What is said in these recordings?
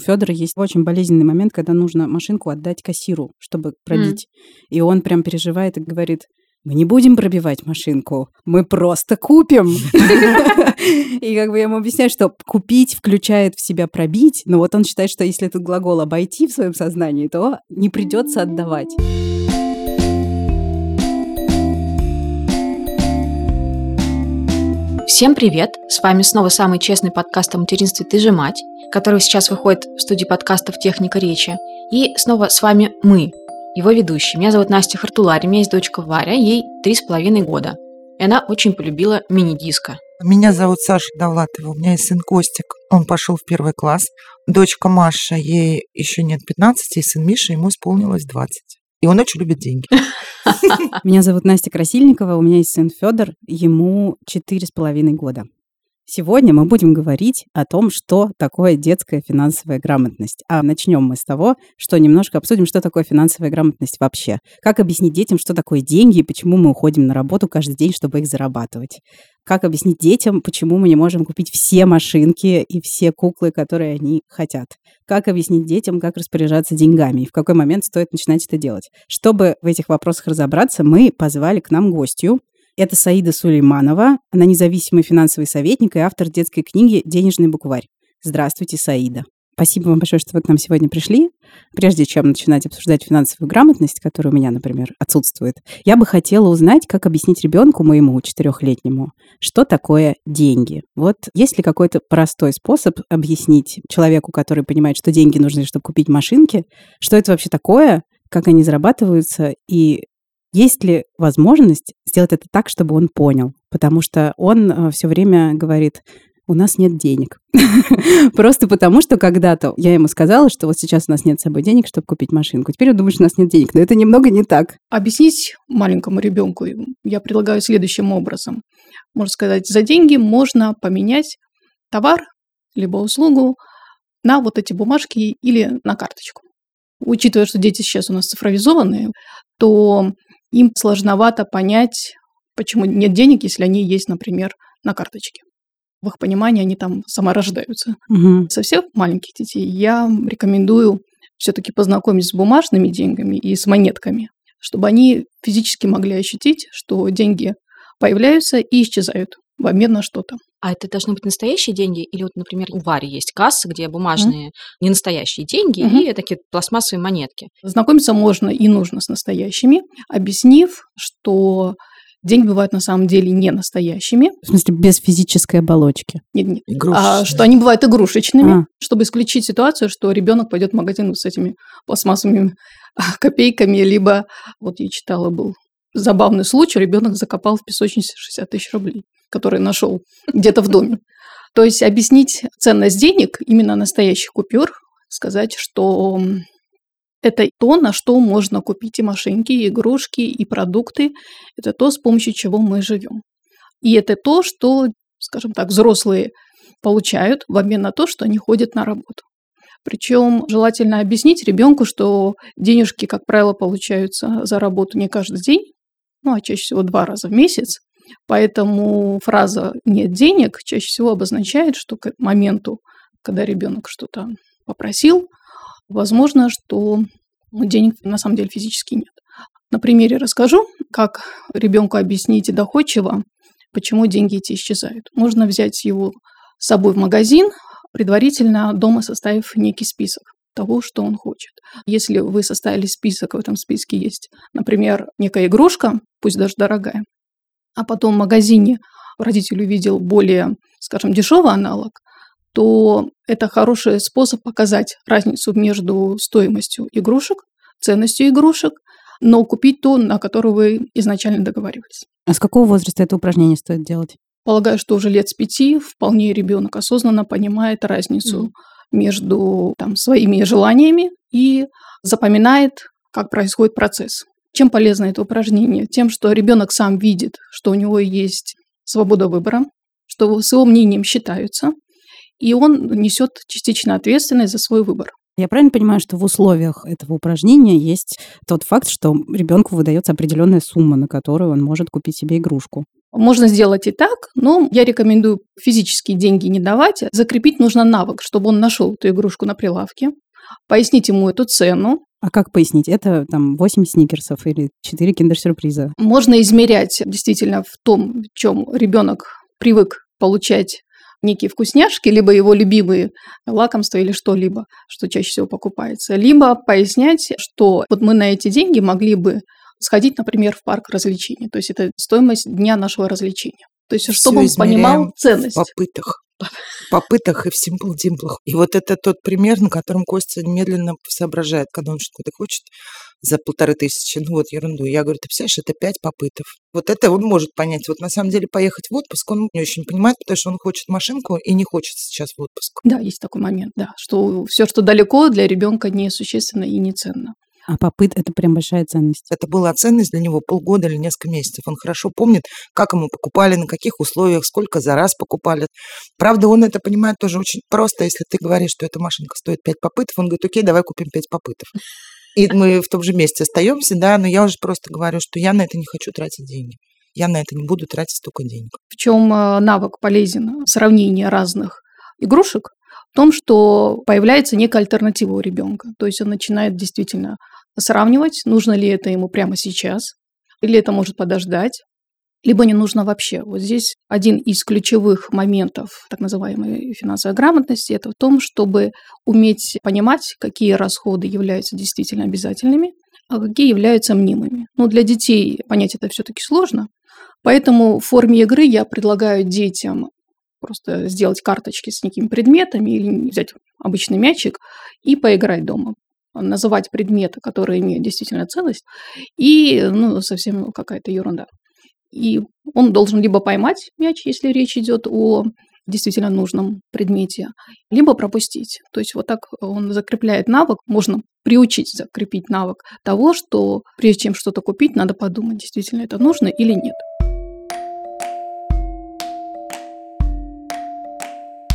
Федора есть очень болезненный момент, когда нужно машинку отдать кассиру, чтобы пробить. Mm. И он прям переживает и говорит, мы не будем пробивать машинку, мы просто купим. И как бы я ему объясняю, что купить включает в себя пробить, но вот он считает, что если этот глагол обойти в своем сознании, то не придется отдавать. Всем привет! С вами снова самый честный подкаст о материнстве «Ты же мать», который сейчас выходит в студии подкастов «Техника речи». И снова с вами мы, его ведущие. Меня зовут Настя Хартулари, у меня есть дочка Варя, ей три с половиной года. И она очень полюбила мини-диско. Меня зовут Саша Довлатова, у меня есть сын Костик, он пошел в первый класс. Дочка Маша, ей еще нет 15, и сын Миша, ему исполнилось 20. И он очень любит деньги. Меня зовут Настя Красильникова, у меня есть сын Федор, ему четыре с половиной года. Сегодня мы будем говорить о том, что такое детская финансовая грамотность. А начнем мы с того, что немножко обсудим, что такое финансовая грамотность вообще. Как объяснить детям, что такое деньги и почему мы уходим на работу каждый день, чтобы их зарабатывать. Как объяснить детям, почему мы не можем купить все машинки и все куклы, которые они хотят. Как объяснить детям, как распоряжаться деньгами и в какой момент стоит начинать это делать. Чтобы в этих вопросах разобраться, мы позвали к нам гостью, это Саида Сулейманова, она независимый финансовый советник и автор детской книги «Денежный букварь». Здравствуйте, Саида. Спасибо вам большое, что вы к нам сегодня пришли. Прежде чем начинать обсуждать финансовую грамотность, которая у меня, например, отсутствует, я бы хотела узнать, как объяснить ребенку моему четырехлетнему, что такое деньги. Вот есть ли какой-то простой способ объяснить человеку, который понимает, что деньги нужны, чтобы купить машинки, что это вообще такое, как они зарабатываются и есть ли возможность сделать это так, чтобы он понял? Потому что он э, все время говорит, у нас нет денег. Просто потому, что когда-то я ему сказала, что вот сейчас у нас нет с собой денег, чтобы купить машинку. Теперь он думает, что у нас нет денег. Но это немного не так. Объяснить маленькому ребенку я предлагаю следующим образом. Можно сказать, за деньги можно поменять товар либо услугу на вот эти бумажки или на карточку. Учитывая, что дети сейчас у нас цифровизованные, то им сложновато понять, почему нет денег, если они есть, например, на карточке. В их понимании они там саморождаются. Угу. Совсем маленьких детей я рекомендую все-таки познакомить с бумажными деньгами и с монетками, чтобы они физически могли ощутить, что деньги появляются и исчезают в обмен на что-то. А это должны быть настоящие деньги? Или вот, например, у Вари есть касса, где бумажные, mm. не настоящие деньги mm-hmm. и такие пластмассовые монетки? Знакомиться можно и нужно с настоящими, объяснив, что деньги бывают на самом деле не настоящими. В смысле, без физической оболочки? Нет, нет. А, что они бывают игрушечными, а. чтобы исключить ситуацию, что ребенок пойдет в магазин с этими пластмассовыми копейками, либо, вот я читала, был забавный случай, ребенок закопал в песочнице 60 тысяч рублей который нашел где-то в доме. То есть объяснить ценность денег, именно настоящих купюр, сказать, что это то, на что можно купить и машинки, и игрушки, и продукты. Это то, с помощью чего мы живем. И это то, что, скажем так, взрослые получают в обмен на то, что они ходят на работу. Причем желательно объяснить ребенку, что денежки, как правило, получаются за работу не каждый день, ну а чаще всего два раза в месяц. Поэтому фраза «нет денег» чаще всего обозначает, что к моменту, когда ребенок что-то попросил, возможно, что денег на самом деле физически нет. На примере расскажу, как ребенку объяснить доходчиво, почему деньги эти исчезают. Можно взять его с собой в магазин, предварительно дома составив некий список того, что он хочет. Если вы составили список, в этом списке есть, например, некая игрушка, пусть даже дорогая, а потом в магазине родитель увидел более, скажем, дешевый аналог, то это хороший способ показать разницу между стоимостью игрушек, ценностью игрушек, но купить то, на которое вы изначально договаривались. А с какого возраста это упражнение стоит делать? Полагаю, что уже лет с пяти вполне ребенок осознанно понимает разницу mm. Между там, своими желаниями и запоминает, как происходит процесс. Чем полезно это упражнение? Тем, что ребенок сам видит, что у него есть свобода выбора, что с его мнением считаются, и он несет частично ответственность за свой выбор. Я правильно понимаю, что в условиях этого упражнения есть тот факт, что ребенку выдается определенная сумма, на которую он может купить себе игрушку? Можно сделать и так, но я рекомендую физические деньги не давать. Закрепить нужно навык, чтобы он нашел эту игрушку на прилавке, пояснить ему эту цену. А как пояснить? Это там 8 сникерсов или 4 киндер-сюрприза? Можно измерять действительно в том, в чем ребенок привык получать некие вкусняшки, либо его любимые лакомства или что-либо, что чаще всего покупается. Либо пояснять, что вот мы на эти деньги могли бы сходить, например, в парк развлечений. То есть это стоимость дня нашего развлечения. То есть, чтобы он понимал ценность. В попытах. попытах и в симпл димплах. И вот это тот пример, на котором Костя медленно соображает, когда он что-то хочет за полторы тысячи, ну вот ерунду. Я говорю, ты представляешь, это пять попытов. Вот это он может понять. Вот на самом деле поехать в отпуск он не очень понимает, потому что он хочет машинку и не хочет сейчас в отпуск. Да, есть такой момент, да, что все, что далеко, для ребенка несущественно и не ценно. А попыт – это прям большая ценность. Это была ценность для него полгода или несколько месяцев. Он хорошо помнит, как ему покупали, на каких условиях, сколько за раз покупали. Правда, он это понимает тоже очень просто. Если ты говоришь, что эта машинка стоит 5 попытов, он говорит, окей, давай купим 5 попытов. И мы в том же месте остаемся, да, но я уже просто говорю, что я на это не хочу тратить деньги. Я на это не буду тратить столько денег. В чем э, навык полезен? Сравнение разных игрушек том, что появляется некая альтернатива у ребенка. То есть он начинает действительно сравнивать, нужно ли это ему прямо сейчас, или это может подождать, либо не нужно вообще. Вот здесь один из ключевых моментов так называемой финансовой грамотности – это в том, чтобы уметь понимать, какие расходы являются действительно обязательными, а какие являются мнимыми. Но для детей понять это все-таки сложно, поэтому в форме игры я предлагаю детям просто сделать карточки с некими предметами или взять обычный мячик и поиграть дома называть предметы, которые имеют действительно ценность, и ну, совсем какая-то ерунда. И он должен либо поймать мяч, если речь идет о действительно нужном предмете, либо пропустить. То есть вот так он закрепляет навык, можно приучить закрепить навык того, что прежде чем что-то купить, надо подумать, действительно это нужно или нет.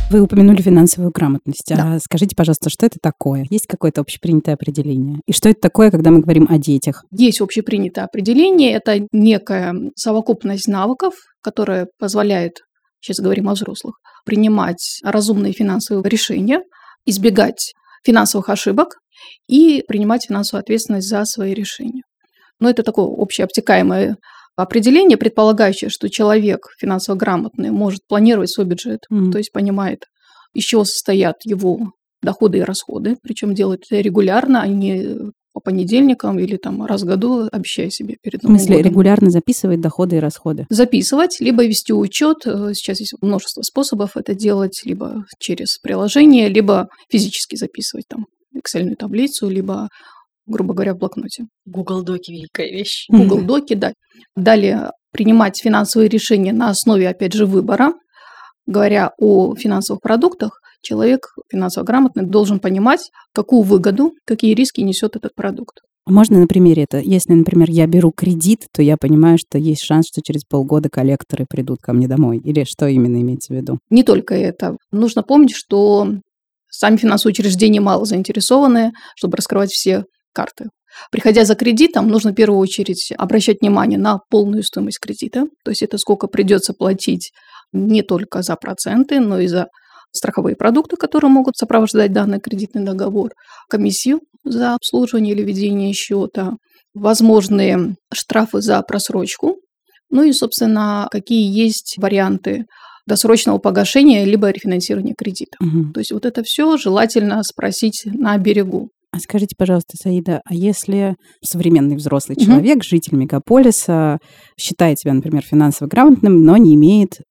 Вы упомянули финансовую грамотность. Да. А скажите, пожалуйста, что это такое? Есть какое-то общепринятое определение? И что это такое, когда мы говорим о детях? Есть общепринятое определение. Это некая совокупность навыков, которая позволяет, сейчас говорим о взрослых, принимать разумные финансовые решения, избегать финансовых ошибок и принимать финансовую ответственность за свои решения. Но это такое общеобтекаемое определение, предполагающее, что человек финансово грамотный может планировать свой бюджет, mm. то есть понимает, из чего состоят его доходы и расходы, причем делает это регулярно, а не по понедельникам или там раз в году, обещая себе перед Новым В смысле, годом. регулярно записывать доходы и расходы? Записывать, либо вести учет. Э, сейчас есть множество способов это делать, либо через приложение, либо физически записывать там excel таблицу, либо грубо говоря, в блокноте. Google Доки – великая вещь. Google Доки, да. Далее принимать финансовые решения на основе, опять же, выбора. Говоря о финансовых продуктах, человек финансово грамотный должен понимать, какую выгоду, какие риски несет этот продукт. Можно на примере это? Если, например, я беру кредит, то я понимаю, что есть шанс, что через полгода коллекторы придут ко мне домой. Или что именно имеется в виду? Не только это. Нужно помнить, что сами финансовые учреждения мало заинтересованы, чтобы раскрывать все карты. Приходя за кредитом, нужно в первую очередь обращать внимание на полную стоимость кредита, то есть это сколько придется платить не только за проценты, но и за страховые продукты, которые могут сопровождать данный кредитный договор, комиссию за обслуживание или ведение счета, возможные штрафы за просрочку, ну и, собственно, какие есть варианты досрочного погашения либо рефинансирования кредита. Угу. То есть вот это все желательно спросить на берегу. А скажите, пожалуйста, Саида, а если современный взрослый человек, житель мегаполиса, считает себя, например, финансово грамотным, но не имеет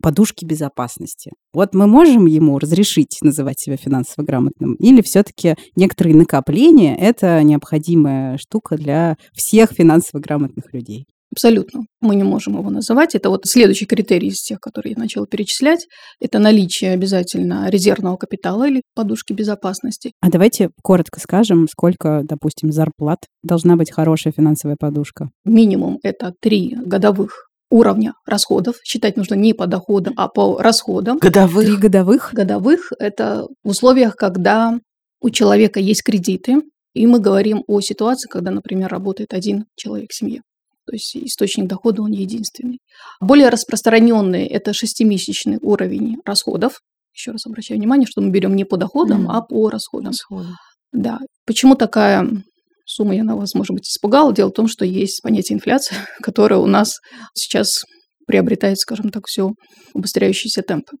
подушки безопасности. Вот мы можем ему разрешить называть себя финансово грамотным? Или все-таки некоторые накопления – это необходимая штука для всех финансово грамотных людей? Абсолютно. Мы не можем его называть. Это вот следующий критерий из тех, которые я начала перечислять. Это наличие обязательно резервного капитала или подушки безопасности. А давайте коротко скажем, сколько, допустим, зарплат должна быть хорошая финансовая подушка. Минимум это три годовых уровня расходов. Считать нужно не по доходам, а по расходам. Годовых? Три годовых? Годовых – это в условиях, когда у человека есть кредиты, и мы говорим о ситуации, когда, например, работает один человек в семье. То есть источник дохода он единственный. Более распространенный – это шестимесячный уровень расходов. Еще раз обращаю внимание, что мы берем не по доходам, mm. а по расходам. Расходы. Да. Почему такая сумма, я на вас, может быть, испугала? Дело в том, что есть понятие инфляция, которое у нас сейчас приобретает, скажем так, все убыстряющиеся темпы.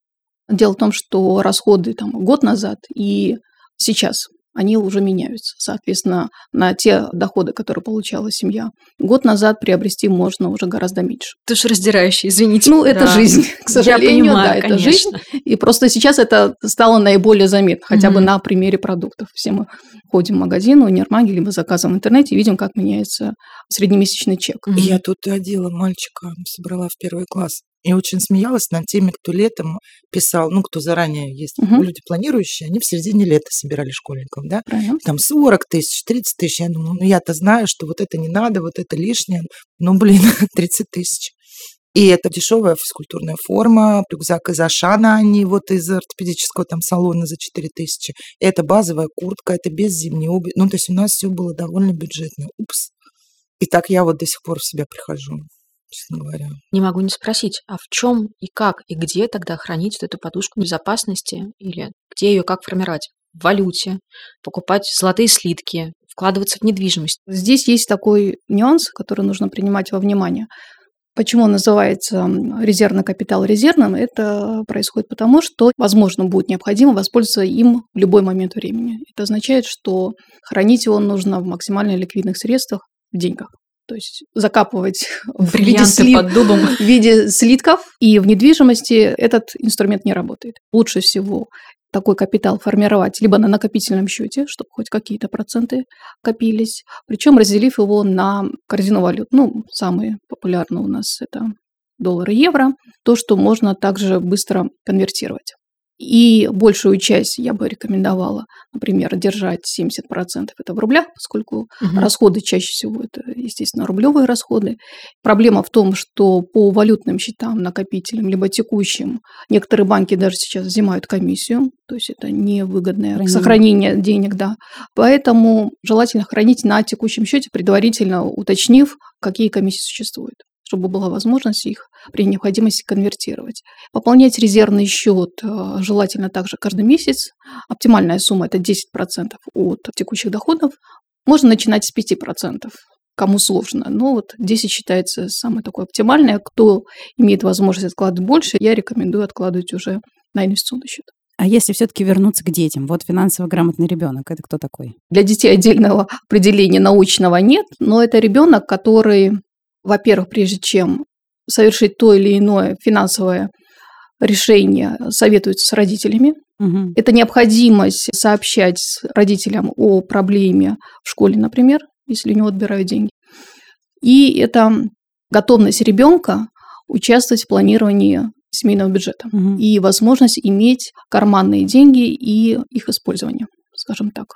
Дело в том, что расходы там год назад и сейчас они уже меняются. Соответственно, на те доходы, которые получала семья год назад, приобрести можно уже гораздо меньше. Ты же раздирающий, извините. Ну, это да. жизнь, к сожалению, Я понимаю, да, это конечно. жизнь. И просто сейчас это стало наиболее заметно, хотя угу. бы на примере продуктов. Все мы ходим в магазин, у Нермаги, либо заказываем в интернете, видим, как меняется среднемесячный чек. Я тут одела мальчика, собрала в первый класс. И очень смеялась над теми, кто летом писал, ну, кто заранее есть, угу. люди планирующие, они в середине лета собирали школьников, да? Правильно. Там 40 тысяч, 30 тысяч. Я думаю, ну, я-то знаю, что вот это не надо, вот это лишнее. Ну, блин, 30 тысяч. И это дешевая физкультурная форма, рюкзак из Ашана, а не вот из ортопедического там салона за 4 тысячи. Это базовая куртка, это без зимней обуви. Ну, то есть у нас все было довольно бюджетно. Упс. И так я вот до сих пор в себя прихожу честно говоря. Не могу не спросить, а в чем и как и где тогда хранить эту подушку безопасности или где ее как формировать? В валюте, покупать золотые слитки, вкладываться в недвижимость. Здесь есть такой нюанс, который нужно принимать во внимание. Почему он называется резервный капитал резервным? Это происходит потому, что, возможно, будет необходимо воспользоваться им в любой момент времени. Это означает, что хранить его нужно в максимально ликвидных средствах, в деньгах. То есть закапывать в виде, слит, под дубом. в виде слитков. И в недвижимости этот инструмент не работает. Лучше всего такой капитал формировать либо на накопительном счете, чтобы хоть какие-то проценты копились, причем разделив его на корзину валют. Ну, самые популярные у нас это доллары и евро, то, что можно также быстро конвертировать. И большую часть я бы рекомендовала, например, держать 70% это в рублях, поскольку угу. расходы чаще всего это, естественно, рублевые расходы. Проблема в том, что по валютным счетам, накопителям, либо текущим, некоторые банки даже сейчас взимают комиссию, то есть это невыгодное Хранение. сохранение денег, да. Поэтому желательно хранить на текущем счете, предварительно уточнив, какие комиссии существуют чтобы была возможность их при необходимости конвертировать. Пополнять резервный счет э, желательно также каждый месяц. Оптимальная сумма – это 10% от текущих доходов. Можно начинать с 5%, кому сложно. Но вот 10 считается самое такое оптимальное. Кто имеет возможность откладывать больше, я рекомендую откладывать уже на инвестиционный счет. А если все-таки вернуться к детям, вот финансово грамотный ребенок, это кто такой? Для детей отдельного определения научного нет, но это ребенок, который во-первых, прежде чем совершить то или иное финансовое решение, советуется с родителями. Угу. Это необходимость сообщать родителям о проблеме в школе, например, если у него отбирают деньги. И это готовность ребенка участвовать в планировании семейного бюджета угу. и возможность иметь карманные деньги и их использование, скажем так.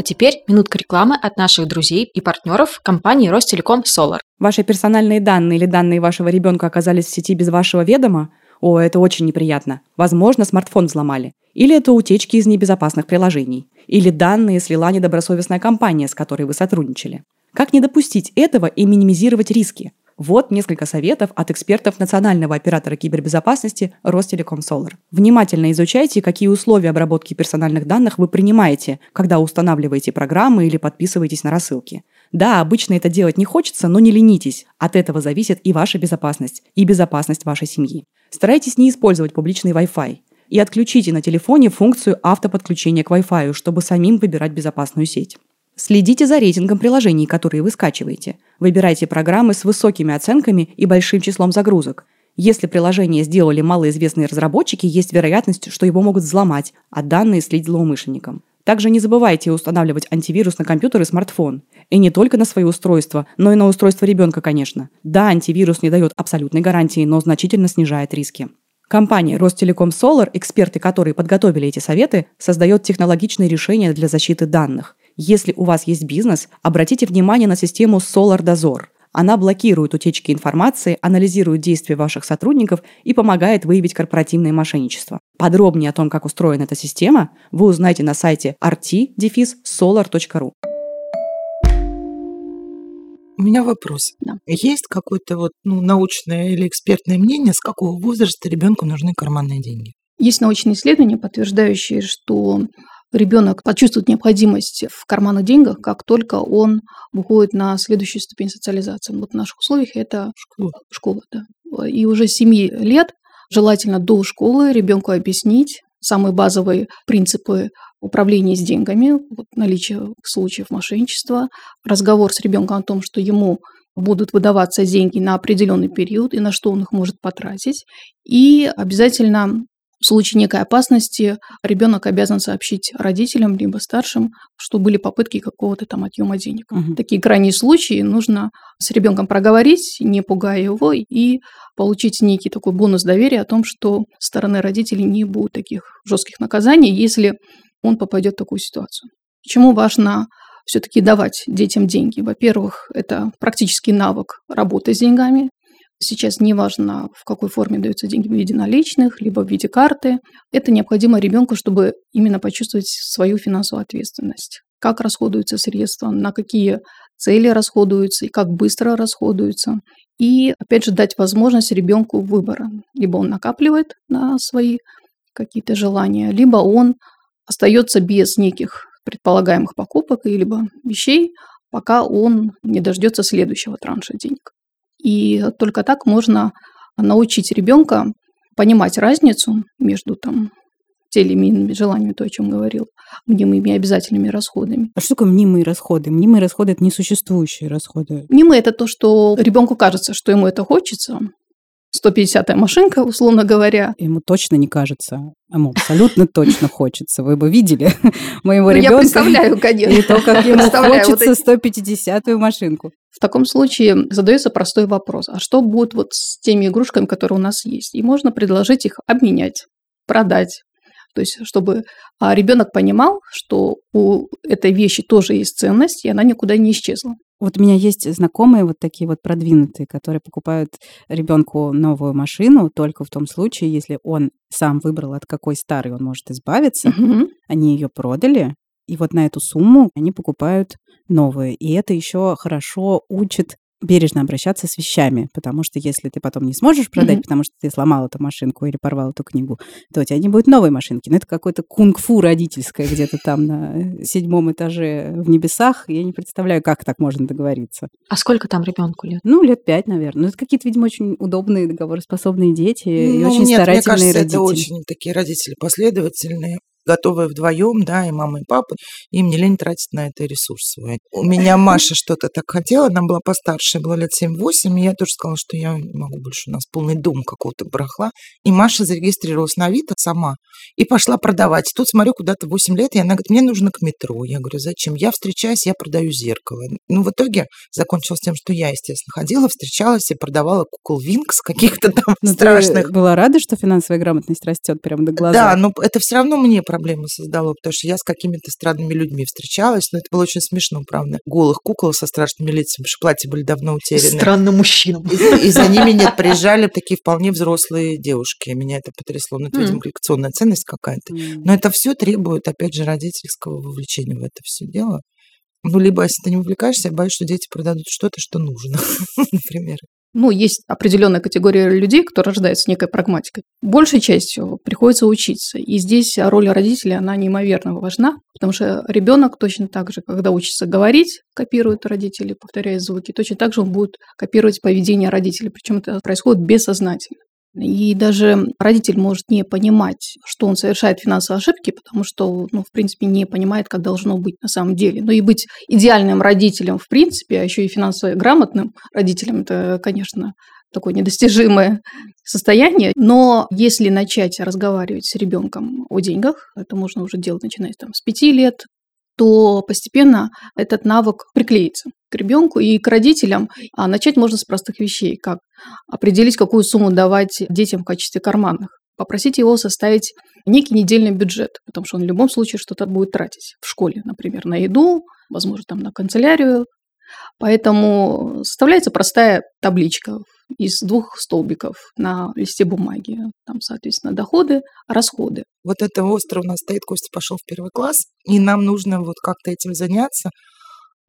А теперь минутка рекламы от наших друзей и партнеров компании Ростелеком Solar. Ваши персональные данные или данные вашего ребенка оказались в сети без вашего ведома? О, это очень неприятно. Возможно, смартфон взломали. Или это утечки из небезопасных приложений. Или данные слила недобросовестная компания, с которой вы сотрудничали. Как не допустить этого и минимизировать риски? Вот несколько советов от экспертов национального оператора кибербезопасности Ростелеком Solar. Внимательно изучайте, какие условия обработки персональных данных вы принимаете, когда устанавливаете программы или подписываетесь на рассылки. Да, обычно это делать не хочется, но не ленитесь. От этого зависит и ваша безопасность, и безопасность вашей семьи. Старайтесь не использовать публичный Wi-Fi и отключите на телефоне функцию автоподключения к Wi-Fi, чтобы самим выбирать безопасную сеть. Следите за рейтингом приложений, которые вы скачиваете. Выбирайте программы с высокими оценками и большим числом загрузок. Если приложение сделали малоизвестные разработчики, есть вероятность, что его могут взломать, а данные слить злоумышленникам. Также не забывайте устанавливать антивирус на компьютер и смартфон. И не только на свои устройства, но и на устройство ребенка, конечно. Да, антивирус не дает абсолютной гарантии, но значительно снижает риски. Компания Ростелеком Solar, эксперты которые подготовили эти советы, создает технологичные решения для защиты данных. Если у вас есть бизнес, обратите внимание на систему Solar Dozor. Она блокирует утечки информации, анализирует действия ваших сотрудников и помогает выявить корпоративное мошенничество. Подробнее о том, как устроена эта система, вы узнаете на сайте rt-solar.ru. У меня вопрос. Да. Есть какое-то вот ну, научное или экспертное мнение, с какого возраста ребенку нужны карманные деньги? Есть научные исследования, подтверждающие, что ребенок почувствует необходимость в карманных деньгах, как только он выходит на следующую ступень социализации. Вот в наших условиях это Школа. школа. Да. И уже с 7 лет желательно до школы ребенку объяснить самые базовые принципы управления с деньгами, вот наличие случаев мошенничества, разговор с ребенком о том, что ему будут выдаваться деньги на определенный период и на что он их может потратить. И обязательно в случае некой опасности ребенок обязан сообщить родителям, либо старшим, что были попытки какого-то там отъема денег. Мгм. Такие крайние случаи нужно с ребенком проговорить, не пугая его, и получить некий такой бонус доверия о том, что со стороны родителей не будет таких жестких наказаний, если он попадет в такую ситуацию. Почему важно все-таки давать детям деньги? Во-первых, это практический навык работы с деньгами. Сейчас не важно, в какой форме даются деньги в виде наличных, либо в виде карты. Это необходимо ребенку, чтобы именно почувствовать свою финансовую ответственность. Как расходуются средства, на какие цели расходуются и как быстро расходуются. И, опять же, дать возможность ребенку выбора. Либо он накапливает на свои какие-то желания, либо он остается без неких предполагаемых покупок и вещей, пока он не дождется следующего транша денег. И только так можно научить ребенка понимать разницу между там телеминными желаниями, то, о чем говорил, мнимыми и обязательными расходами. А что такое мнимые расходы? Мнимые расходы – это несуществующие расходы. Мнимые – это то, что ребенку кажется, что ему это хочется. 150-я машинка, условно говоря. Ему точно не кажется. Ему абсолютно точно хочется. Вы бы видели моего Ну, я ребенка. представляю, конечно. И то, как ему хочется эти- 150-ю машинку. В таком случае задается простой вопрос. А что будет вот с теми игрушками, которые у нас есть? И можно предложить их обменять, продать. То есть, чтобы а, ребенок понимал, что у этой вещи тоже есть ценность, и она никуда не исчезла. Вот у меня есть знакомые вот такие вот продвинутые, которые покупают ребенку новую машину только в том случае, если он сам выбрал, от какой старой он может избавиться. Мгм. Они ее продали, и вот на эту сумму они покупают новую. И это еще хорошо учит бережно обращаться с вещами, потому что если ты потом не сможешь продать, Мгм. потому что ты сломал эту машинку или порвал эту книгу, то у тебя не будет новой машинки. Ну, это какое-то кунг-фу родительское где-то там на седьмом этаже в небесах. Я не представляю, как так можно договориться. А сколько там ребенку лет? Ну, лет пять, наверное. Ну, это какие-то, видимо, очень удобные, договороспособные дети и Ну, очень нет, мне старательные кажется, родители. это очень такие родители последовательные, готовые вдвоем, да, и мама, и папа, им не лень тратить на это ресурс свой. У меня Маша что-то так хотела, она была постарше, была лет 7-8, и я тоже сказала, что я не могу больше, у нас полный дом какого-то барахла. И Маша зарегистрировалась на Авито сама и пошла продавать. Тут смотрю, куда-то 8 лет, и она говорит, мне нужно к метро. Я говорю, зачем? Я встречаюсь, я продаю зеркало. Ну, в итоге закончилось тем, что я, естественно, ходила, встречалась и продавала кукол Винкс каких-то там Ну, ты страшных. была рада, что финансовая грамотность растет прямо до глаз? Да, но это все равно мне проблемы создало, потому что я с какими-то странными людьми встречалась, но это было очень смешно, правда. Голых кукол со страшными лицами, потому что платья были давно утеряны. Странным мужчинам. И, за- и за ними нет, приезжали такие вполне взрослые девушки. Меня это потрясло. Ну, это, видимо, М. коллекционная ценность какая-то. М. Но это все требует, опять же, родительского вовлечения в это все дело. Ну, либо, если ты не увлекаешься, я боюсь, что дети продадут что-то, что нужно, например. Ну, есть определенная категория людей, кто рождается некой прагматикой. Большей частью приходится учиться. И здесь роль родителя, она неимоверно важна, потому что ребенок точно так же, когда учится говорить, копирует родителей, повторяет звуки, точно так же он будет копировать поведение родителей. Причем это происходит бессознательно. И даже родитель может не понимать, что он совершает финансовые ошибки, потому что, ну, в принципе, не понимает, как должно быть на самом деле. Но и быть идеальным родителем, в принципе, а еще и финансово грамотным родителем, это, конечно, такое недостижимое состояние. Но если начать разговаривать с ребенком о деньгах, это можно уже делать, начиная там, с пяти лет, то постепенно этот навык приклеится к ребенку и к родителям. А начать можно с простых вещей, как определить, какую сумму давать детям в качестве карманных. Попросить его составить некий недельный бюджет, потому что он в любом случае что-то будет тратить в школе, например, на еду, возможно, там на канцелярию, Поэтому составляется простая табличка из двух столбиков на листе бумаги. Там, соответственно, доходы, расходы. Вот это остров у нас стоит, Костя пошел в первый класс, и нам нужно вот как-то этим заняться.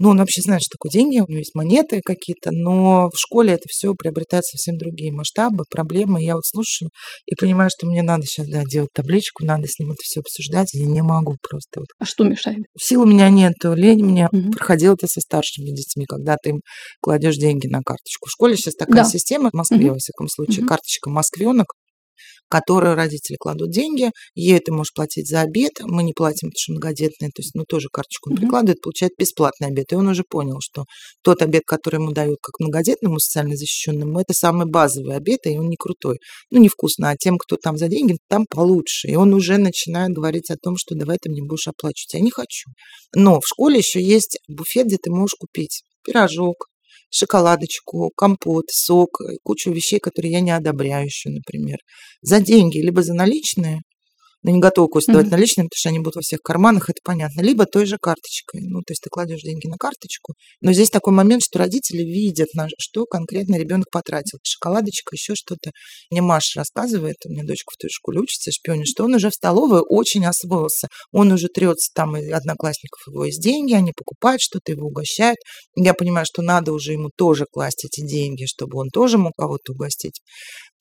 Ну, он вообще знает, что такое деньги, у него есть монеты какие-то, но в школе это все приобретает совсем другие масштабы, проблемы. Я вот слушаю и понимаю, что мне надо сейчас да, делать табличку, надо с ним это все обсуждать, я не могу просто. Вот. А что мешает? Сил у меня нет, лень мне. Угу. Проходил это со старшими детьми, когда ты им кладешь деньги на карточку. В школе сейчас такая да. система, в Москве, угу. во всяком случае, угу. карточка Москвенок, которую родители кладут деньги, ей ты можешь платить за обед, мы не платим, потому что многодетные, то есть, ну, тоже карточку он mm-hmm. прикладывает, получает бесплатный обед. И он уже понял, что тот обед, который ему дают как многодетному социально защищенному, это самый базовый обед, и он не крутой. Ну, не вкусно, а тем, кто там за деньги, там получше. И он уже начинает говорить о том, что давай ты мне будешь оплачивать. Я не хочу. Но в школе еще есть буфет, где ты можешь купить пирожок, шоколадочку, компот, сок, кучу вещей, которые я не одобряю еще, например, за деньги, либо за наличные, но не готовы Костя mm-hmm. наличными, потому что они будут во всех карманах, это понятно. Либо той же карточкой. Ну, то есть ты кладешь деньги на карточку. Но здесь такой момент, что родители видят, на что конкретно ребенок потратил. Шоколадочка, еще что-то. Мне Маша рассказывает, у меня дочка в той школе учится, шпионе, что он уже в столовой очень освоился. Он уже трется там и одноклассников его есть деньги, они покупают что-то, его угощают. Я понимаю, что надо уже ему тоже класть эти деньги, чтобы он тоже мог кого-то угостить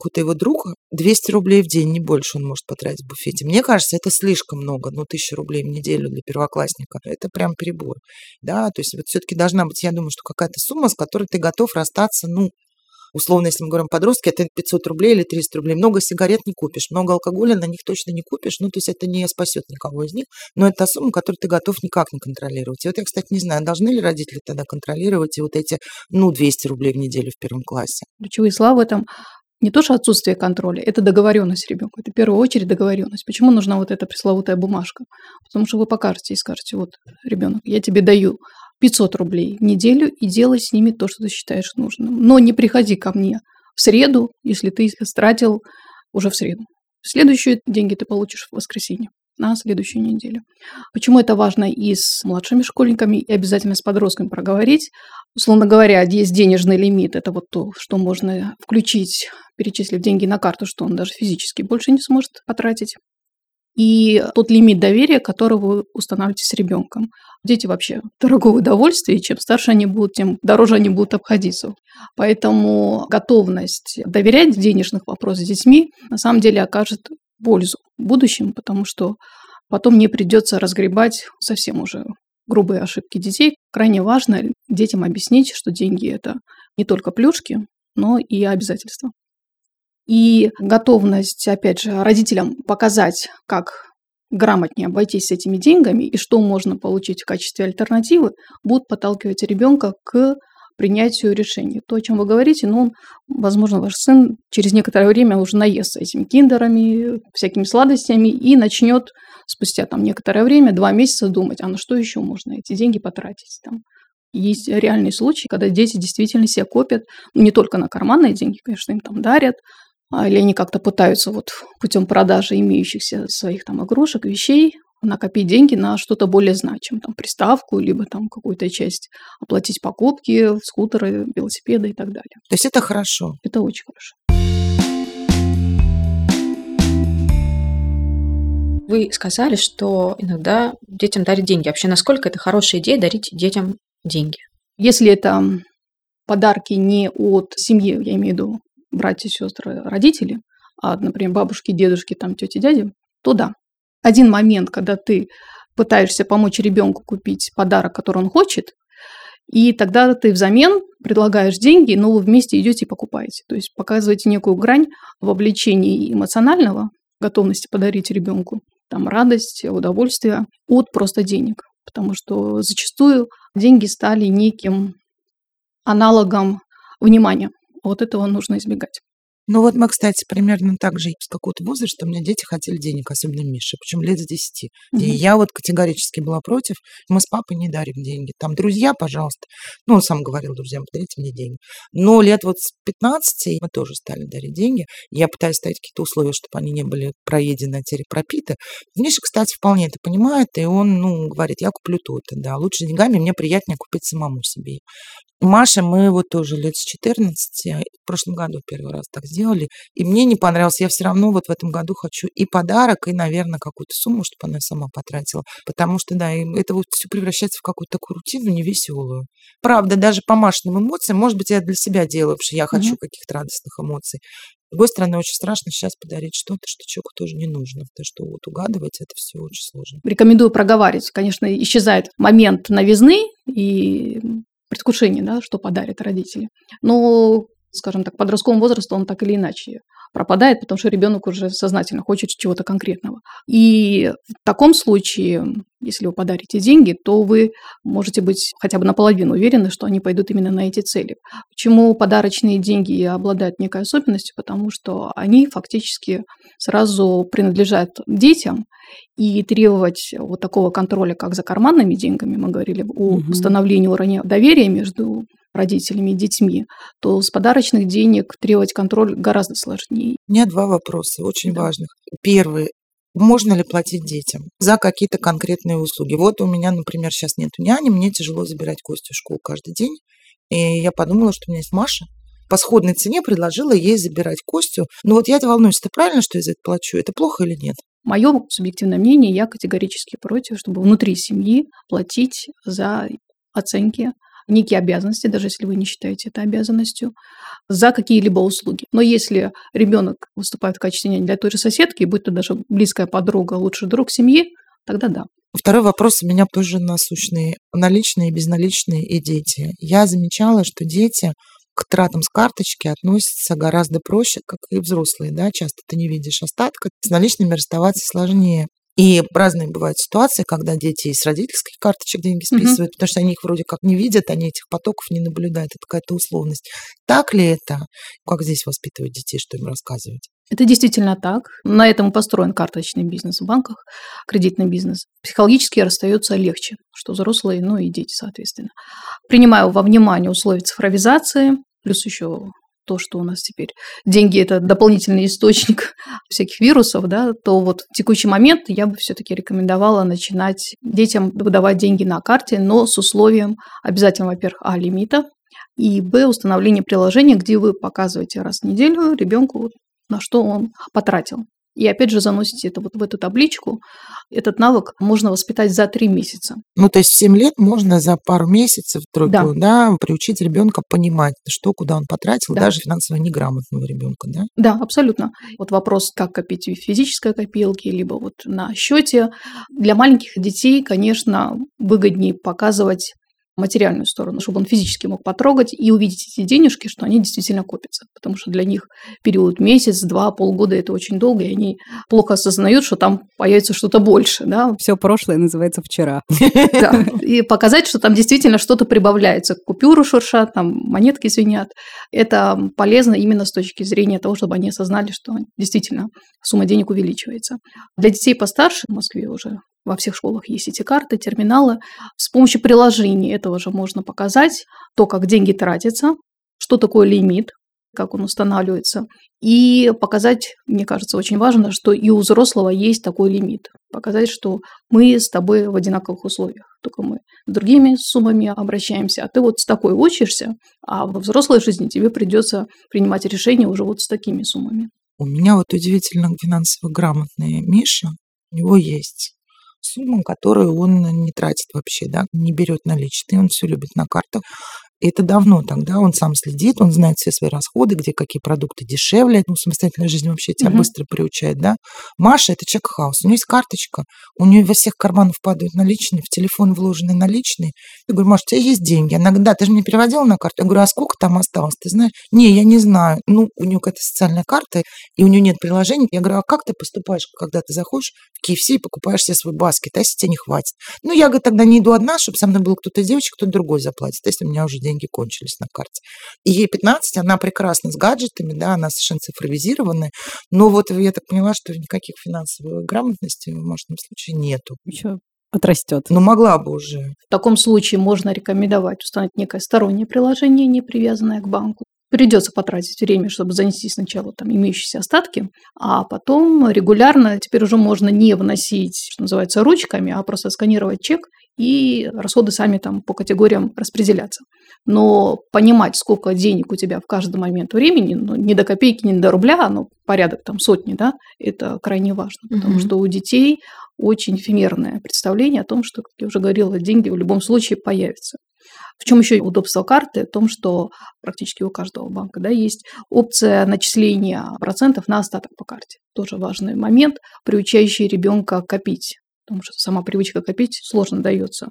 какой-то его друг 200 рублей в день, не больше он может потратить в буфете. Мне кажется, это слишком много, ну, 1000 рублей в неделю для первоклассника. Это прям перебор. Да, то есть вот все-таки должна быть, я думаю, что какая-то сумма, с которой ты готов расстаться, ну, условно, если мы говорим подростки, это 500 рублей или 300 рублей. Много сигарет не купишь, много алкоголя на них точно не купишь. Ну, то есть это не спасет никого из них, но это та сумма, которую ты готов никак не контролировать. И вот я, кстати, не знаю, должны ли родители тогда контролировать и вот эти, ну, 200 рублей в неделю в первом классе. Ключевые слова в этом не то, что отсутствие контроля, это договоренность ребенка. Это в первую очередь договоренность. Почему нужна вот эта пресловутая бумажка? Потому что вы покажете и скажете, вот, ребенок, я тебе даю 500 рублей в неделю и делай с ними то, что ты считаешь нужным. Но не приходи ко мне в среду, если ты стратил уже в среду. Следующие деньги ты получишь в воскресенье на следующую неделю. Почему это важно и с младшими школьниками, и обязательно с подростками проговорить. Условно говоря, есть денежный лимит, это вот то, что можно включить, перечислив деньги на карту, что он даже физически больше не сможет потратить. И тот лимит доверия, который вы устанавливаете с ребенком. Дети вообще дорогого удовольствия, и чем старше они будут, тем дороже они будут обходиться. Поэтому готовность доверять денежных вопросах с детьми на самом деле окажет пользу в будущем, потому что потом не придется разгребать совсем уже грубые ошибки детей. Крайне важно детям объяснить, что деньги – это не только плюшки, но и обязательства. И готовность, опять же, родителям показать, как грамотнее обойтись с этими деньгами и что можно получить в качестве альтернативы, будут подталкивать ребенка к принятию решений. То, о чем вы говорите, ну, возможно, ваш сын через некоторое время уже наестся этими киндерами, всякими сладостями и начнет спустя там некоторое время, два месяца думать, а на что еще можно эти деньги потратить там. Есть реальные случаи, когда дети действительно себя копят, ну, не только на карманные деньги, конечно, им там дарят, а, или они как-то пытаются вот путем продажи имеющихся своих там игрушек, вещей накопить деньги на что-то более значимое, там приставку, либо там какую-то часть оплатить покупки, скутеры, велосипеды и так далее. То есть это хорошо? Это очень хорошо. Вы сказали, что иногда детям дарят деньги. Вообще, насколько это хорошая идея дарить детям деньги? Если это подарки не от семьи, я имею в виду братья, сестры, родители, а, например, бабушки, дедушки, там, тети, дяди, то да, один момент, когда ты пытаешься помочь ребенку купить подарок, который он хочет, и тогда ты взамен предлагаешь деньги, но вы вместе идете и покупаете. То есть показываете некую грань вовлечения эмоционального, готовности подарить ребенку, там радость, удовольствие от просто денег. Потому что зачастую деньги стали неким аналогом внимания. Вот этого нужно избегать. Ну вот мы, кстати, примерно так же с какого-то возраста у меня дети хотели денег, особенно Миша, причем лет с 10. Мгм. И я вот категорически была против. Мы с папой не дарим деньги. Там друзья, пожалуйста. Ну, он сам говорил друзьям, подарите мне деньги. Но лет вот с 15 мы тоже стали дарить деньги. Я пытаюсь ставить какие-то условия, чтобы они не были проедены, а теперь пропиты. Миша, кстати, вполне это понимает, и он, ну, говорит, я куплю то-то, да. Лучше деньгами мне приятнее купить самому себе. Маша, мы вот тоже лет с 14, в прошлом году первый раз так сделали, и мне не понравилось. Я все равно вот в этом году хочу и подарок, и, наверное, какую-то сумму, чтобы она сама потратила. Потому что, да, это вот все превращается в какую-то такую рутину невеселую. Правда, даже по Машиным эмоциям, может быть, я для себя делаю, потому что я хочу Мгм. каких-то радостных эмоций. С другой стороны, очень страшно сейчас подарить что-то, что человеку тоже не нужно, потому что вот угадывать это все очень сложно. Рекомендую проговаривать. Конечно, исчезает момент новизны и предвкушения, да, что подарят родители. Но, скажем так, подростковым возрасту он так или иначе пропадает, потому что ребенок уже сознательно хочет чего-то конкретного. И в таком случае, если вы подарите деньги, то вы можете быть хотя бы наполовину уверены, что они пойдут именно на эти цели. Почему подарочные деньги обладают некой особенностью? Потому что они фактически сразу принадлежат детям, и требовать вот такого контроля, как за карманными деньгами, мы говорили, о Мгм. установлении уровня доверия между родителями и детьми, то с подарочных денег требовать контроль гораздо сложнее. У меня два вопроса очень Да. важных. Первый. Можно ли платить детям за какие-то конкретные услуги? Вот у меня, например, сейчас нет няни, мне тяжело забирать Костю в школу каждый день. И я подумала, что у меня есть Маша. По сходной цене предложила ей забирать Костю. Но вот я волнуюсь, это правильно, что я за это плачу? Это плохо или нет? Мое субъективное мнение, я категорически против, чтобы внутри семьи платить за оценки, некие обязанности, даже если вы не считаете это обязанностью, за какие-либо услуги. Но если ребенок выступает в качестве няни для той же соседки, будь то даже близкая подруга, лучший друг семьи, тогда да. Второй вопрос у меня тоже насущный. Наличные, безналичные и дети. Я замечала, что дети к тратам с карточки относятся гораздо проще, как и взрослые. Да? Часто ты не видишь остатка. С наличными расставаться сложнее. И разные бывают ситуации, когда дети и с родительских карточек деньги списывают, потому что они их вроде как не видят, они этих потоков не наблюдают. Это какая-то условность. Так ли это? Как здесь воспитывать детей, что им рассказывать? Это действительно так. На этом построен карточный бизнес в банках, кредитный бизнес. Психологически расстается легче, что взрослые, ну и дети, соответственно. Принимаю во внимание условия цифровизации, плюс еще то, что у нас теперь деньги – это дополнительный источник всяких вирусов, да, то вот в текущий момент я бы все-таки рекомендовала начинать детям выдавать деньги на карте, но с условием обязательно, во-первых, а, лимита, и, б, установление приложения, где вы показываете раз в неделю ребенку, на что он потратил. И опять же заносите это вот в эту табличку. Этот навык можно воспитать за три месяца. Ну, то есть в 7 лет можно за пару месяцев, тройку, да. приучить ребенка понимать, что, куда он потратил, Да. даже финансово неграмотного ребенка, да? Да, абсолютно. Вот вопрос, как копить в физической копилке, либо вот на счете. Для маленьких детей, конечно, выгоднее показывать материальную сторону, чтобы он физически мог потрогать и увидеть эти денежки, что они действительно копятся. Потому что для них период месяц, два, полгода – это очень долго, и они плохо осознают, что там появится что-то больше. Да? Все прошлое называется вчера. Да. И показать, что там действительно что-то прибавляется. Купюры шуршат, там монетки звенят. Это полезно именно с точки зрения того, чтобы они осознали, что действительно сумма денег увеличивается. Для детей постарше в Москве уже во всех школах есть эти карты, терминалы. С помощью приложений этого же можно показать то, как деньги тратятся, что такое лимит, как он устанавливается, и показать, мне кажется, очень важно, что и у взрослого есть такой лимит. Показать, что мы с тобой в одинаковых условиях, только мы другими суммами обращаемся, а ты вот с такой учишься, а во взрослой жизни тебе придется принимать решения уже вот с такими суммами. У меня вот удивительно финансово грамотный Миша, у него есть сумма, которую он не тратит вообще, да, не берет наличные, он все любит на картах. И это давно тогда, он сам следит, он знает все свои расходы, где какие продукты дешевле, ну, самостоятельная жизнь вообще тебя Мгм. быстро приучает, да. Маша – это чек-хаус, у нее есть карточка, у нее во всех карманах падают наличные, в телефон вложены наличные. Я говорю, Маша, у тебя есть деньги? Она говорит, да, ты же мне переводила на карту. Я говорю, а сколько там осталось, ты знаешь? Не, я не знаю. Ну, у нее какая-то социальная карта, и у нее нет приложений. Я говорю, а как ты поступаешь, когда ты заходишь в KFC и покупаешь себе свой баскет, а если тебе не хватит? Ну, я, говорю, тогда не иду одна, чтобы со мной был кто-то девочек, кто-то другой заплатит, если у меня уже денег деньги кончились на карте. И ей 15, она прекрасна с гаджетами, да, она совершенно цифровизированная, но вот я так поняла, что никаких финансовой грамотности в машинном случае нету. Еще отрастет. Ну, могла бы уже. В таком случае можно рекомендовать установить некое стороннее приложение, не привязанное к банку. Придется потратить время, чтобы занести сначала там имеющиеся остатки, а потом регулярно теперь уже можно не вносить, что называется, ручками, а просто сканировать чек и расходы сами там по категориям распределяться. Но понимать, сколько денег у тебя в каждый момент времени, ну, не до копейки, не до рубля, но порядок там сотни, да, это крайне важно, потому mm-hmm. что у детей очень эфемерное представление о том, что, как я уже говорила, деньги в любом случае появятся. В чем еще удобство карты? В том, что практически у каждого банка да, есть опция начисления процентов на остаток по карте. Тоже важный момент, приучающий ребенка копить. Потому что сама привычка копить сложно дается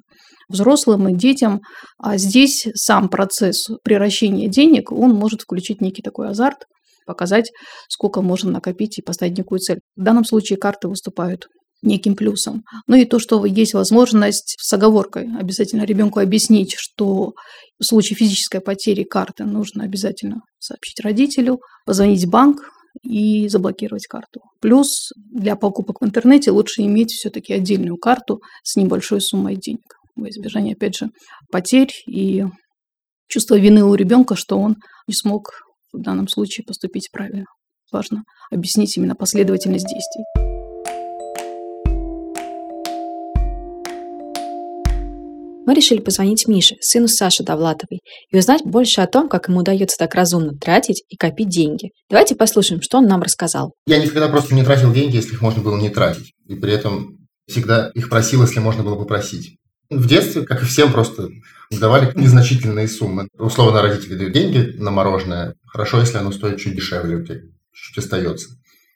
взрослым и детям. А здесь сам процесс превращения денег, он может включить некий такой азарт, показать, сколько можно накопить и поставить некую цель. В данном случае карты выступают неким плюсом. Ну и то, что есть возможность с оговоркой обязательно ребенку объяснить, что в случае физической потери карты нужно обязательно сообщить родителю, позвонить в банк и заблокировать карту. Плюс для покупок в интернете лучше иметь все-таки отдельную карту с небольшой суммой денег во избежание, опять же, потерь и чувство вины у ребенка, что он не смог в данном случае поступить правильно. Важно объяснить именно последовательность действий. Мы решили позвонить Мише, сыну Саши Довлатовой, и узнать больше о том, как ему удается так разумно тратить и копить деньги. Давайте послушаем, что он нам рассказал. Я никогда просто не тратил деньги, если их можно было не тратить. И при этом всегда их просил, если можно было попросить. В детстве, как и всем, просто давали незначительные суммы. Условно, родители дают деньги на мороженое. Хорошо, если оно стоит чуть дешевле, чуть остается.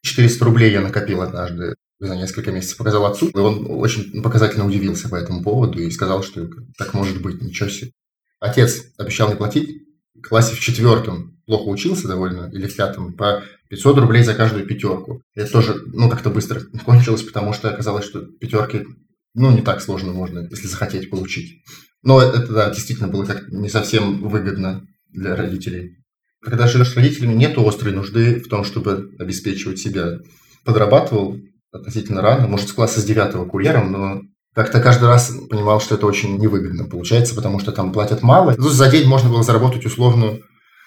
400 рублей я накопил однажды за несколько месяцев показал отцу, и он очень показательно удивился по этому поводу и сказал, что так может быть, ничего себе. Отец обещал не платить, в классе в четвертом плохо учился довольно, или в пятом, по 500 рублей за каждую пятерку. Это тоже, ну, как-то быстро кончилось, потому что оказалось, что пятерки, ну, не так сложно можно, если захотеть получить. Но это, да, действительно было как не совсем выгодно для родителей. Когда живешь с родителями, нет острой нужды в том, чтобы обеспечивать себя. Подрабатывал, относительно рано, может, с класса с девятого курьером, но как-то каждый раз понимал, что это очень невыгодно получается, потому что там платят мало. Ну, за день можно было заработать условно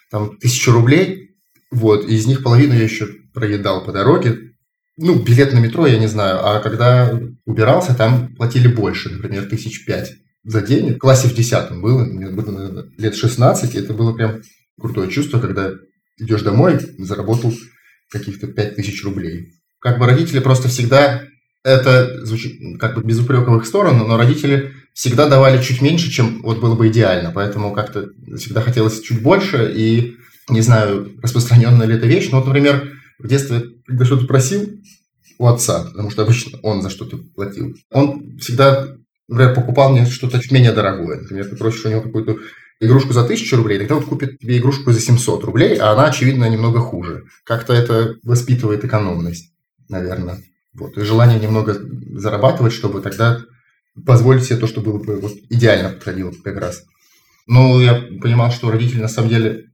там тысячу рублей, вот, и из них половину я еще проедал по дороге. Ну, билет на метро я не знаю, а когда убирался, там платили больше, например, тысяч пять за день. В классе в десятом было, мне было наверное, лет 16, и это было прям крутое чувство, когда идешь домой, заработал каких-то пять тысяч рублей как бы родители просто всегда, это звучит как бы без упрека их сторону, но родители всегда давали чуть меньше, чем вот было бы идеально, поэтому как-то всегда хотелось чуть больше, и не знаю, распространенная ли эта вещь, но вот, например, в детстве, когда что-то просил у отца, потому что обычно он за что-то платил, он всегда, например, покупал мне что-то чуть менее дорогое. Например, ты просишь у него какую-то игрушку за 1000 рублей, тогда он купит тебе игрушку за 700 рублей, а она, очевидно, немного хуже. Как-то это воспитывает экономность наверное. Вот. И желание немного зарабатывать, чтобы тогда позволить себе то, что было бы вот, идеально подходило как раз. Но я понимал, что родители на самом деле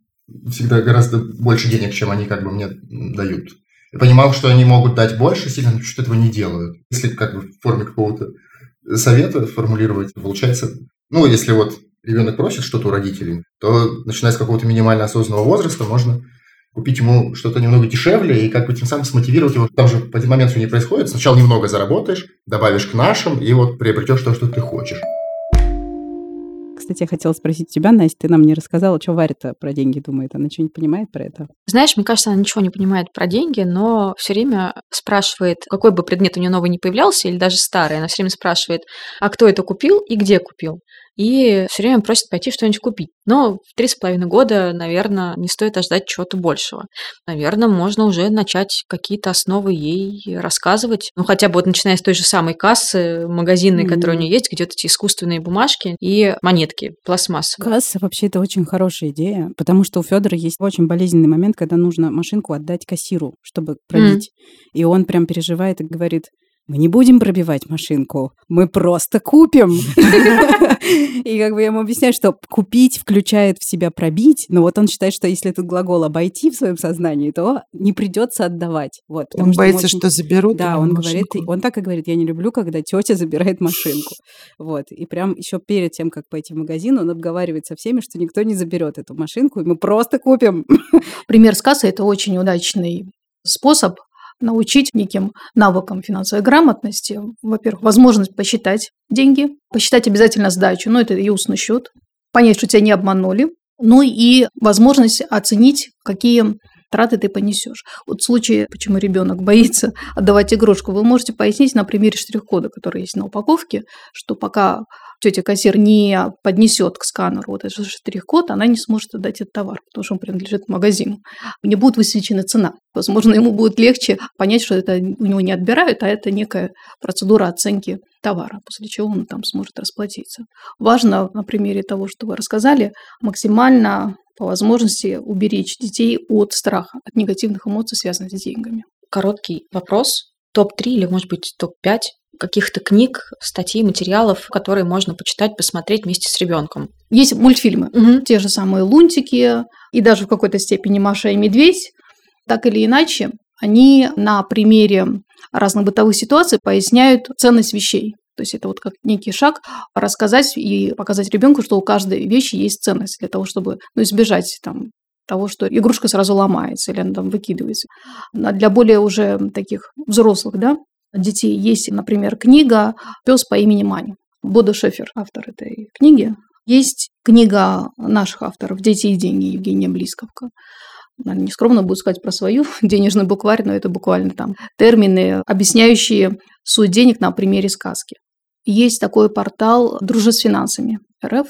всегда гораздо больше денег, чем они как бы мне дают. Я понимал, что они могут дать больше, сильно что этого не делают. Если как бы в форме какого-то совета формулировать, получается, ну, если вот ребенок просит что-то у родителей, то начиная с какого-то минимально осознанного возраста можно купить ему что-то немного дешевле и как бы тем самым смотивировать его. Там же в один момент все не происходит. Сначала немного заработаешь, добавишь к нашим и вот приобретешь то, что ты хочешь. Кстати, я хотела спросить тебя, Настя, ты нам не рассказала, что Варя-то про деньги думает. Она что-нибудь понимает про это? Знаешь, мне кажется, она ничего не понимает про деньги, но все время спрашивает, какой бы предмет у нее новый не появлялся, или даже старый, она все время спрашивает, а кто это купил и где купил и все время просит пойти что-нибудь купить. Но в три с половиной года, наверное, не стоит ожидать чего-то большего. Наверное, можно уже начать какие-то основы ей рассказывать. Ну, хотя бы вот начиная с той же самой кассы магазинной, mm-hmm. которая у нее есть, где вот эти искусственные бумажки и монетки пластмассовые. Касса вообще это очень хорошая идея, потому что у Федора есть очень болезненный момент, когда нужно машинку отдать кассиру, чтобы пробить. Mm-hmm. И он прям переживает и говорит, мы не будем пробивать машинку, мы просто купим. И как бы я ему объясняю, что купить включает в себя пробить, но вот он считает, что если этот глагол обойти в своем сознании, то не придется отдавать. Вот, он боится, что заберут. Да, он говорит, он так и говорит, я не люблю, когда тетя забирает машинку. Вот, и прям еще перед тем, как пойти в магазин, он обговаривает со всеми, что никто не заберет эту машинку, и мы просто купим. Пример с кассой – это очень удачный способ научить неким навыкам финансовой грамотности. Во-первых, возможность посчитать деньги, посчитать обязательно сдачу, но это и устный счет, понять, что тебя не обманули, ну и возможность оценить, какие траты ты понесешь. Вот в случае, почему ребенок боится отдавать игрушку, вы можете пояснить на примере штрих-кода, который есть на упаковке, что пока тетя кассир не поднесет к сканеру вот этот штрих-код, она не сможет отдать этот товар, потому что он принадлежит магазину. Не будет высвечена цена. Возможно, ему будет легче понять, что это у него не отбирают, а это некая процедура оценки товара, после чего он там сможет расплатиться. Важно на примере того, что вы рассказали, максимально по возможности уберечь детей от страха, от негативных эмоций, связанных с деньгами. Короткий вопрос. Топ-3 или, может быть, топ-5 каких-то книг, статей, материалов, которые можно почитать, посмотреть вместе с ребенком. Есть мультфильмы, угу. те же самые «Лунтики» и даже в какой-то степени «Маша и медведь». Так или иначе, они на примере разных бытовых ситуаций поясняют ценность вещей. То есть это вот как некий шаг рассказать и показать ребенку, что у каждой вещи есть ценность для того, чтобы ну, избежать там, того, что игрушка сразу ломается или она там выкидывается. А для более уже таких взрослых, да, детей есть, например, книга «Пес по имени Мани». Бода Шефер, автор этой книги. Есть книга наших авторов «Дети и деньги» Евгения Близковка. Наверное, нескромно буду сказать про свою денежный букварь, но это буквально там термины, объясняющие суть денег на примере сказки. Есть такой портал «Дружи с финансами» РФ,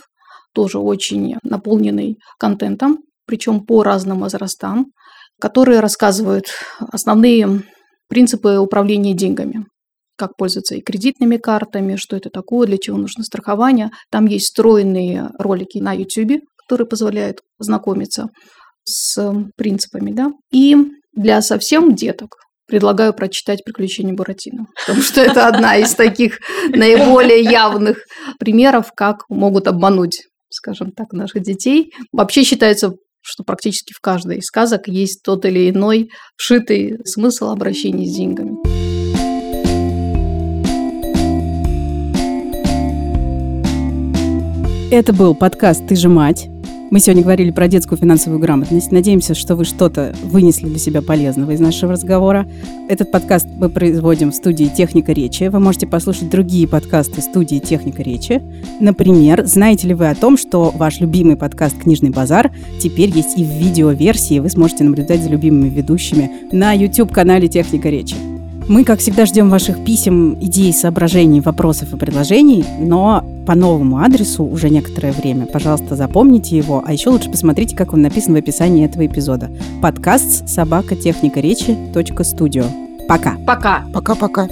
тоже очень наполненный контентом, причем по разным возрастам, которые рассказывают основные принципы управления деньгами, как пользоваться и кредитными картами, что это такое, для чего нужно страхование. Там есть встроенные ролики на YouTube, которые позволяют знакомиться с принципами. Да? И для совсем деток предлагаю прочитать «Приключения Буратино», потому что это одна из таких наиболее явных примеров, как могут обмануть скажем так, наших детей. Вообще считается что практически в каждой из сказок есть тот или иной вшитый смысл обращения с деньгами. Это был подкаст «Ты же мать». Мы сегодня говорили про детскую финансовую грамотность. Надеемся, что вы что-то вынесли для себя полезного из нашего разговора. Этот подкаст мы производим в студии «Техника речи». Вы можете послушать другие подкасты студии «Техника речи». Например, знаете ли вы о том, что ваш любимый подкаст «Книжный базар» теперь есть и в видеоверсии. Вы сможете наблюдать за любимыми ведущими на YouTube-канале «Техника речи». Мы, как всегда, ждем ваших писем, идей, соображений, вопросов и предложений, но по новому адресу уже некоторое время. Пожалуйста, запомните его, а еще лучше посмотрите, как он написан в описании этого эпизода. Подкаст собака техника речи. Студио. Пока. Пока. Пока-пока.